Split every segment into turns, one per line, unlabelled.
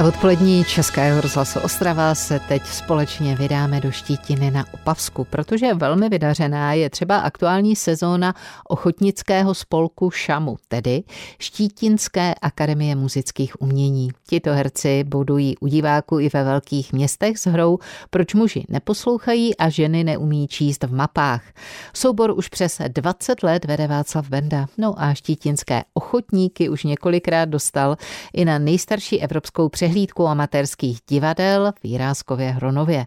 A odpolední Českého rozhlasu Ostrava se teď společně vydáme do Štítiny na Opavsku, protože velmi vydařená je třeba aktuální sezóna ochotnického spolku Šamu, tedy Štítinské akademie muzických umění. Tito herci budují u diváků i ve velkých městech s hrou Proč muži neposlouchají a ženy neumí číst v mapách. Soubor už přes 20 let vede Václav Benda. No a štítinské ochotníky už několikrát dostal i na nejstarší evropskou přehlídku amatérských divadel v Jiráskově Hronově.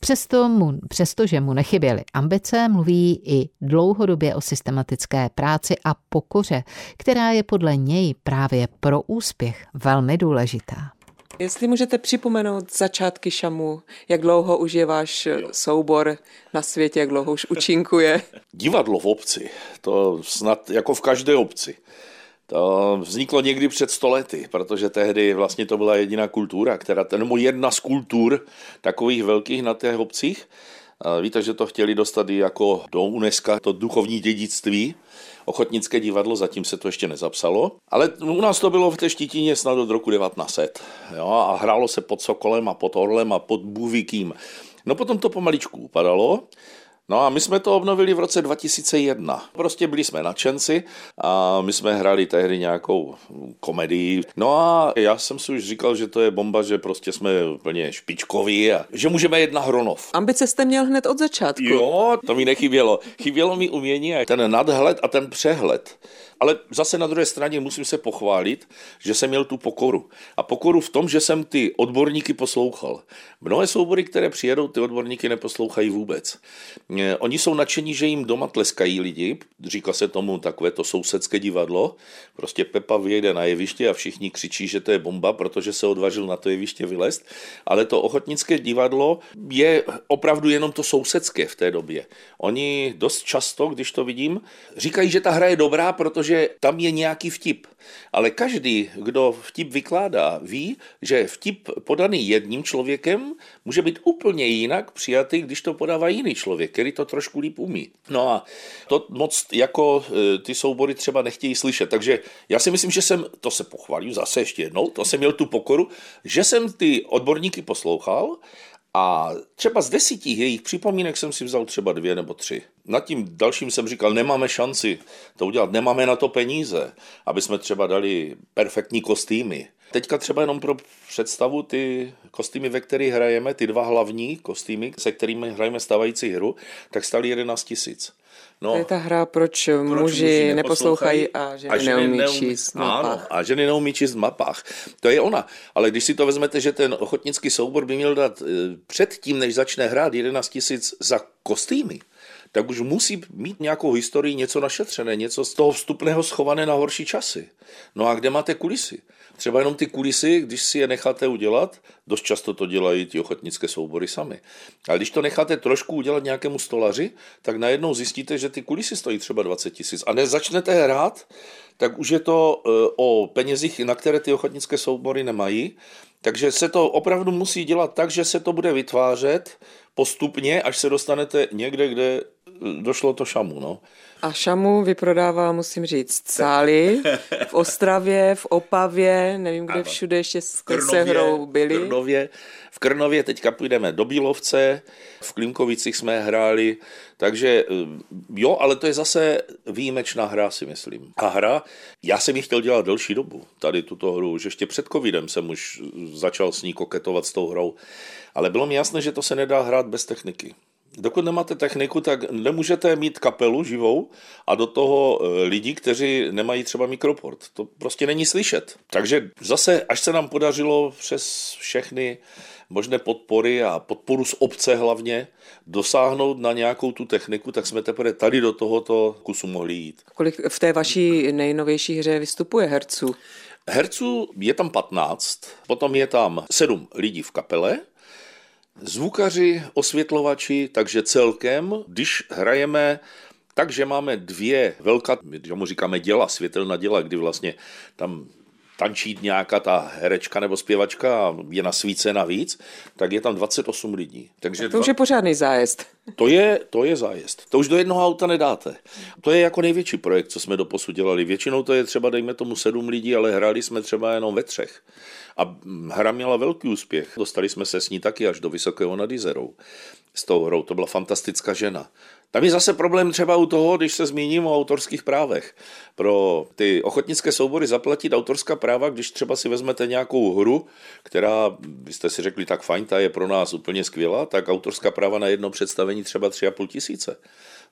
Přesto mu, přestože mu nechyběly ambice, mluví i dlouhodobě o systematické práci a pokoře, která je podle něj právě pro úspěch velmi důležitá.
Jestli můžete připomenout začátky Šamu, jak dlouho už je váš soubor na světě, jak dlouho už účinkuje?
Divadlo v obci, to snad jako v každé obci. To vzniklo někdy před stolety, protože tehdy vlastně to byla jediná kultura, která, nebo jedna z kultur takových velkých na těch obcích. Víte, že to chtěli dostat i jako do UNESCO, to duchovní dědictví. Ochotnické divadlo, zatím se to ještě nezapsalo. Ale u nás to bylo v té Štítině snad od roku 1900. Jo? A hrálo se pod Sokolem a pod Orlem a pod Buvikým. No potom to pomaličku upadalo. No a my jsme to obnovili v roce 2001. Prostě byli jsme nadšenci a my jsme hrali tehdy nějakou komedii. No a já jsem si už říkal, že to je bomba, že prostě jsme úplně špičkoví a že můžeme jet na Hronov.
Ambice jste měl hned od začátku.
Jo, to mi nechybělo. Chybělo mi umění a ten nadhled a ten přehled. Ale zase na druhé straně musím se pochválit, že jsem měl tu pokoru. A pokoru v tom, že jsem ty odborníky poslouchal. Mnohé soubory, které přijedou, ty odborníky neposlouchají vůbec. Eh, oni jsou nadšení, že jim doma tleskají lidi, říká se tomu takové to sousedské divadlo. Prostě Pepa vyjede na jeviště a všichni křičí, že to je bomba, protože se odvažil na to jeviště vylézt. Ale to ochotnické divadlo je opravdu jenom to sousedské v té době. Oni dost často, když to vidím, říkají, že ta hra je dobrá, protože protože tam je nějaký vtip. Ale každý, kdo vtip vykládá, ví, že vtip podaný jedním člověkem může být úplně jinak přijatý, když to podává jiný člověk, který to trošku líp umí. No a to moc jako e, ty soubory třeba nechtějí slyšet. Takže já si myslím, že jsem, to se pochválím zase ještě jednou, to jsem měl tu pokoru, že jsem ty odborníky poslouchal a třeba z desíti jejich připomínek jsem si vzal třeba dvě nebo tři. Nad tím dalším jsem říkal, nemáme šanci to udělat, nemáme na to peníze, aby jsme třeba dali perfektní kostýmy. Teďka třeba jenom pro představu ty kostýmy, ve kterých hrajeme, ty dva hlavní kostýmy, se kterými hrajeme stávající hru, tak stali 11 tisíc.
No, to je ta hra, proč, proč muži, muži neposlouchají a ženy, a ženy neumí neum... číst v mapách. Ano,
a ženy neumí číst v mapách. To je ona. Ale když si to vezmete, že ten ochotnický soubor by měl dát eh, předtím, než začne hrát 11 tisíc za kostýmy, tak už musí mít nějakou historii, něco našetřené, něco z toho vstupného schované na horší časy. No a kde máte kulisy? Třeba jenom ty kulisy, když si je necháte udělat, dost často to dělají ty ochotnické soubory sami. Ale když to necháte trošku udělat nějakému stolaři, tak najednou zjistíte, že ty kulisy stojí třeba 20 tisíc. A než začnete hrát, tak už je to e, o penězích, na které ty ochotnické soubory nemají. Takže se to opravdu musí dělat tak, že se to bude vytvářet postupně, až se dostanete někde, kde došlo to šamu. No.
A šamu vyprodává, musím říct, sály v Ostravě, v Opavě, nevím, kde všude ještě s se hrou byli.
V Krnově, v Krnově teďka půjdeme do Bílovce, v Klimkovicích jsme hráli, takže eh, jo, ale to je zase výjimečná hra, si myslím. A hra, já jsem ji chtěl dělat delší dobu, tady tuto hru, už ještě před covidem jsem už začal s ní koketovat s tou hrou, ale bylo mi jasné, že to se nedá hrát bez techniky. Dokud nemáte techniku, tak nemůžete mít kapelu živou a do toho e, lidi, kteří nemají třeba mikroport. To prostě není slyšet. Takže zase, až se nám podařilo přes všechny možné podpory a podporu z obce hlavně dosáhnout na nějakou tu techniku, tak jsme teprve tady do tohoto kusu mohli jít.
Kolik v té vaší nejnovější hře vystupuje herců?
Herců je tam 15, potom je tam 7 lidí v kapele, Zvukaři, osvětlovači, takže celkem, když hrajeme takže máme dvě velká, že mu říkáme děla, světelná děla, kdy vlastně tam tančí nějaká ta herečka nebo zpěvačka a je nasvícena víc, tak je tam 28 lidí.
Takže to už je pořádný zájezd.
To je, to je zájezd. To už do jednoho auta nedáte. To je jako největší projekt, co jsme doposud dělali. Většinou to je třeba, dejme tomu, sedm lidí, ale hráli jsme třeba jenom ve třech. A hra měla velký úspěch. Dostali jsme se s ní taky až do Vysokého nad Izerou. S tou hrou. To byla fantastická žena. Tam je zase problém třeba u toho, když se zmíním o autorských právech. Pro ty ochotnické soubory zaplatit autorská práva, když třeba si vezmete nějakou hru, která, vy jste si řekli, tak fajn, ta je pro nás úplně skvělá, tak autorská práva na jedno představení třeba tři a půl tisíce.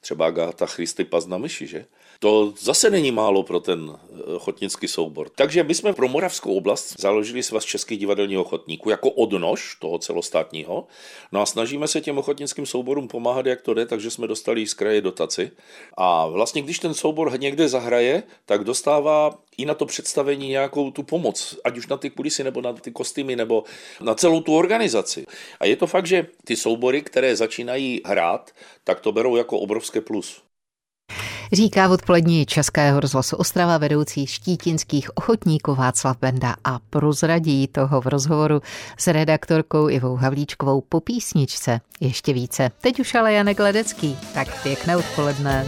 Třeba Agáta Christy Paz na myši, že? To zase není málo pro ten eh, ochotnický soubor. Takže my jsme pro Moravskou oblast založili svaz českých divadelních ochotníků jako odnož toho celostátního. No a snažíme se těm ochotnickým souborům pomáhat, jak to jde, takže jsme dostali z kraje dotaci. A vlastně, když ten soubor někde zahraje, tak dostává i na to představení nějakou tu pomoc, ať už na ty kulisy, nebo na ty kostýmy, nebo na celou tu organizaci. A je to fakt, že ty soubory, které začínají hrát, tak to berou jako obrovské plus.
Říká v odpolední Českého rozhlasu Ostrava vedoucí štítinských ochotníků Václav Benda a prozradí toho v rozhovoru s redaktorkou Ivou Havlíčkovou po písničce ještě více. Teď už ale Janek Ledecký, tak pěkné odpoledne.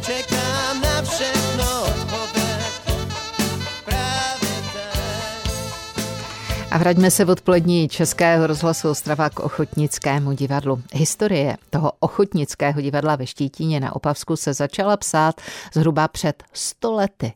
Čekám A vraťme se odpolední Českého rozhlasu Ostrava k Ochotnickému divadlu. Historie toho Ochotnického divadla ve Štítíně na Opavsku se začala psát zhruba před 100 lety.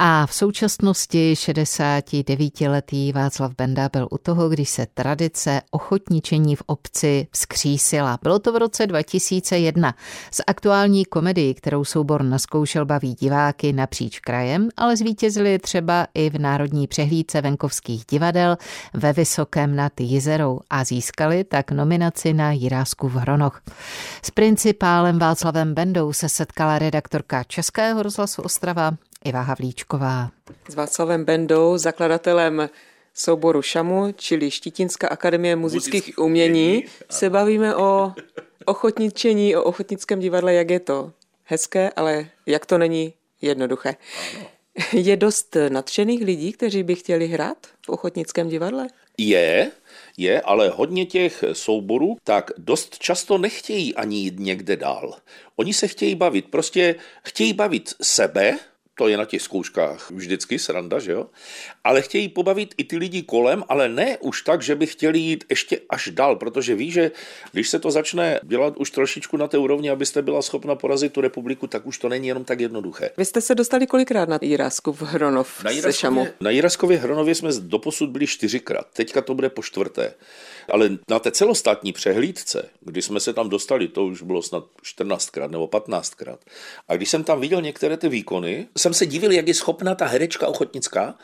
A v současnosti 69-letý Václav Benda byl u toho, když se tradice ochotničení v obci vzkřísila. Bylo to v roce 2001. Z aktuální komedii, kterou soubor naskoušel, baví diváky napříč krajem, ale zvítězili třeba i v Národní přehlídce venkovských divadel ve Vysokém nad Jizerou a získali tak nominaci na Jirásku v Hronoch. S principálem Václavem Bendou se setkala redaktorka Českého rozhlasu Ostrava Iva Havlíčková.
S Václavem Bendou, zakladatelem souboru Šamu, čili Štítinská akademie muzických Muzický umění, se bavíme o ochotničení, o ochotnickém divadle, jak je to hezké, ale jak to není jednoduché. Je dost nadšených lidí, kteří by chtěli hrát v ochotnickém divadle?
Je, je, ale hodně těch souborů tak dost často nechtějí ani jít někde dál. Oni se chtějí bavit, prostě chtějí bavit sebe, to je na těch zkouškách vždycky sranda, že jo? Ale chtějí pobavit i ty lidi kolem, ale ne už tak, že by chtěli jít ještě až dál, protože ví, že když se to začne dělat už trošičku na té úrovni, abyste byla schopna porazit tu republiku, tak už to není jenom tak jednoduché.
Vy jste se dostali kolikrát na Jirásku v Hronov
na Jiraskově, se Šamu? Na Jiraskově Hronově jsme doposud byli čtyřikrát, teďka to bude po čtvrté. Ale na té celostátní přehlídce, kdy jsme se tam dostali, to už bylo snad 14krát nebo 15krát. A když jsem tam viděl některé ty výkony, jsem se divil, jak je schopná ta herečka ochotnická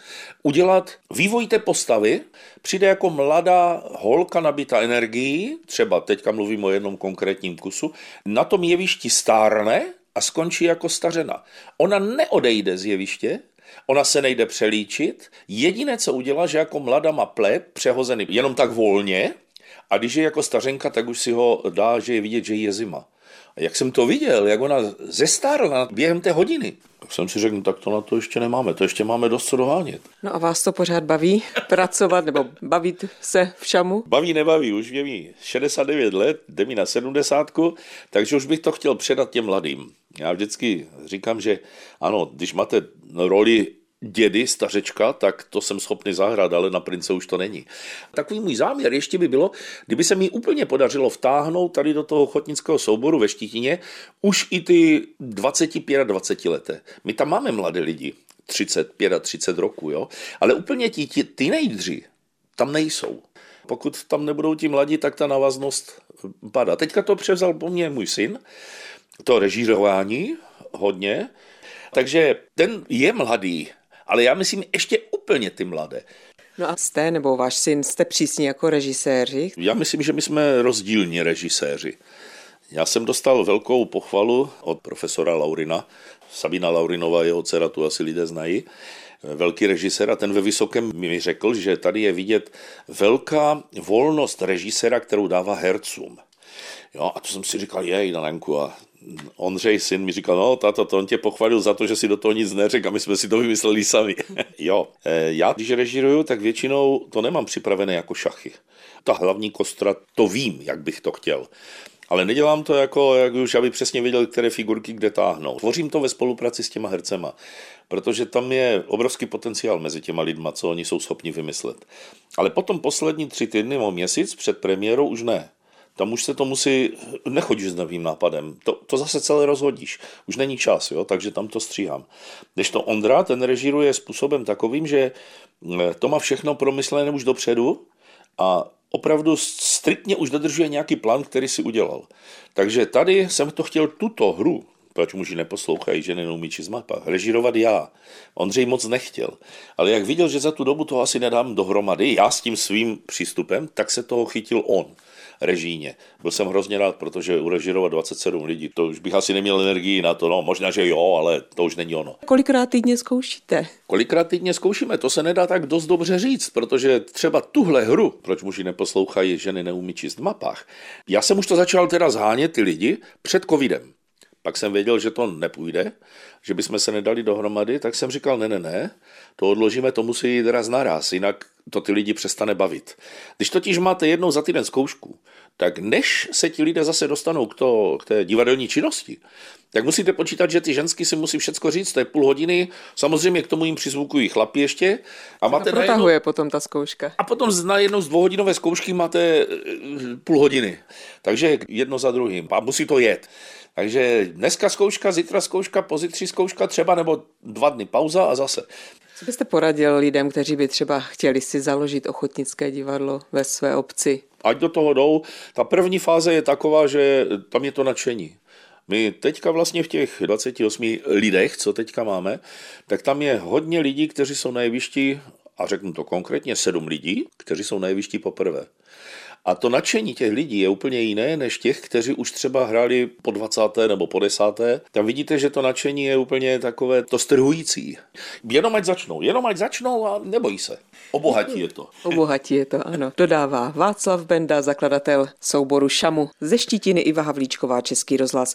udělat vývoj té postavy, přijde jako mladá holka nabita energií, třeba teďka mluvím o jednom konkrétním kusu, na tom jevišti stárne a skončí jako stařena. Ona neodejde z jeviště, Ona se nejde přelíčit. Jediné, co udělá, že jako mladá má plep přehozený jenom tak volně a když je jako stařenka, tak už si ho dá, že je vidět, že je zima. A jak jsem to viděl, jak ona zestárla během té hodiny, tak jsem si řekl, no, tak to na to ještě nemáme, to ještě máme dost co dohánět.
No a vás to pořád baví pracovat nebo bavit se v šamu?
Baví, nebaví, už je mi 69 let, jde mi na 70, takže už bych to chtěl předat těm mladým. Já vždycky říkám, že ano, když máte roli dědy, stařečka, tak to jsem schopný zahrát, ale na prince už to není. Takový můj záměr ještě by bylo, kdyby se mi úplně podařilo vtáhnout tady do toho ochotnického souboru ve Štítině už i ty 25 a 20 leté. My tam máme mladé lidi, 35 a 30 roku, jo? ale úplně ti, ti teenageři tam nejsou. Pokud tam nebudou ti mladí, tak ta návaznost padá. Teďka to převzal po mně můj syn, to režírování hodně, takže ten je mladý, ale já myslím ještě úplně ty mladé.
No a jste, nebo váš syn, jste přísně jako režiséři?
Já myslím, že my jsme rozdílní režiséři. Já jsem dostal velkou pochvalu od profesora Laurina. Sabina Laurinová, jeho dcera, tu asi lidé znají. Velký režisér a ten ve Vysokém mi řekl, že tady je vidět velká volnost režiséra, kterou dává hercům. Jo, a to jsem si říkal, jej, Danenku, a Ondřej, syn, mi říkal, no tato, to on tě pochválil za to, že si do toho nic neřekl a my jsme si to vymysleli sami. jo, eh, já když režiruju, tak většinou to nemám připravené jako šachy. Ta hlavní kostra, to vím, jak bych to chtěl. Ale nedělám to jako, jak už aby přesně věděl, které figurky kde táhnou. Tvořím to ve spolupráci s těma hercema, protože tam je obrovský potenciál mezi těma lidma, co oni jsou schopni vymyslet. Ale potom poslední tři týdny o měsíc před premiérou už ne. Tam už se to musí, nechodíš s novým nápadem, to, to zase celé rozhodíš. Už není čas, jo, takže tam to stříhám. Když to Ondra, ten režíruje způsobem takovým, že eh, to má všechno promyslené už dopředu a opravdu striktně už dodržuje nějaký plán, který si udělal. Takže tady jsem to chtěl tuto hru, proč muži neposlouchají, že neumí číst mapa, režírovat já. Ondřej moc nechtěl. Ale jak viděl, že za tu dobu to asi nedám dohromady, já s tím svým přístupem, tak se toho chytil on režíně. Byl jsem hrozně rád, protože urežírovat 27 lidí, to už bych asi neměl energii na to, no možná, že jo, ale to už není ono.
Kolikrát týdně zkoušíte?
Kolikrát týdně zkoušíme, to se nedá tak dost dobře říct, protože třeba tuhle hru, proč muži neposlouchají, ženy neumí číst v mapách, já jsem už to začal teda zhánět ty lidi před covidem. Pak jsem věděl, že to nepůjde, že bychom se nedali dohromady, tak jsem říkal, ne, ne, ne, to odložíme, to musí jít raz naraz, jinak to ty lidi přestane bavit. Když totiž máte jednou za týden zkoušku, tak než se ti lidé zase dostanou k, to, k té divadelní činnosti, tak musíte počítat, že ty ženský si musí všecko říct, to je půl hodiny, samozřejmě k tomu jim přizvukují chlapi ještě.
A máte a protahuje najednou, potom ta zkouška.
A potom na jednou z dvouhodinové zkoušky máte eh, půl hodiny. Takže jedno za druhým. A musí to jet. Takže dneska zkouška, zítra zkouška, pozítří zkouška třeba, nebo dva dny pauza a zase.
Co byste poradil lidem, kteří by třeba chtěli si založit ochotnické divadlo ve své obci?
Ať do toho jdou. Ta první fáze je taková, že tam je to nadšení. My teďka vlastně v těch 28 lidech, co teďka máme, tak tam je hodně lidí, kteří jsou na jevišti, a řeknu to konkrétně, sedm lidí, kteří jsou na jevišti poprvé. A to nadšení těch lidí je úplně jiné než těch, kteří už třeba hráli po 20. nebo po 10. Tam vidíte, že to nadšení je úplně takové to strhující. Jenom ať začnou, jenom ať začnou a nebojí se. Obohatí je to.
Obohatí je to, ano. Dodává Václav Benda, zakladatel souboru Šamu ze Štítiny Iva Havlíčková, Český rozhlas.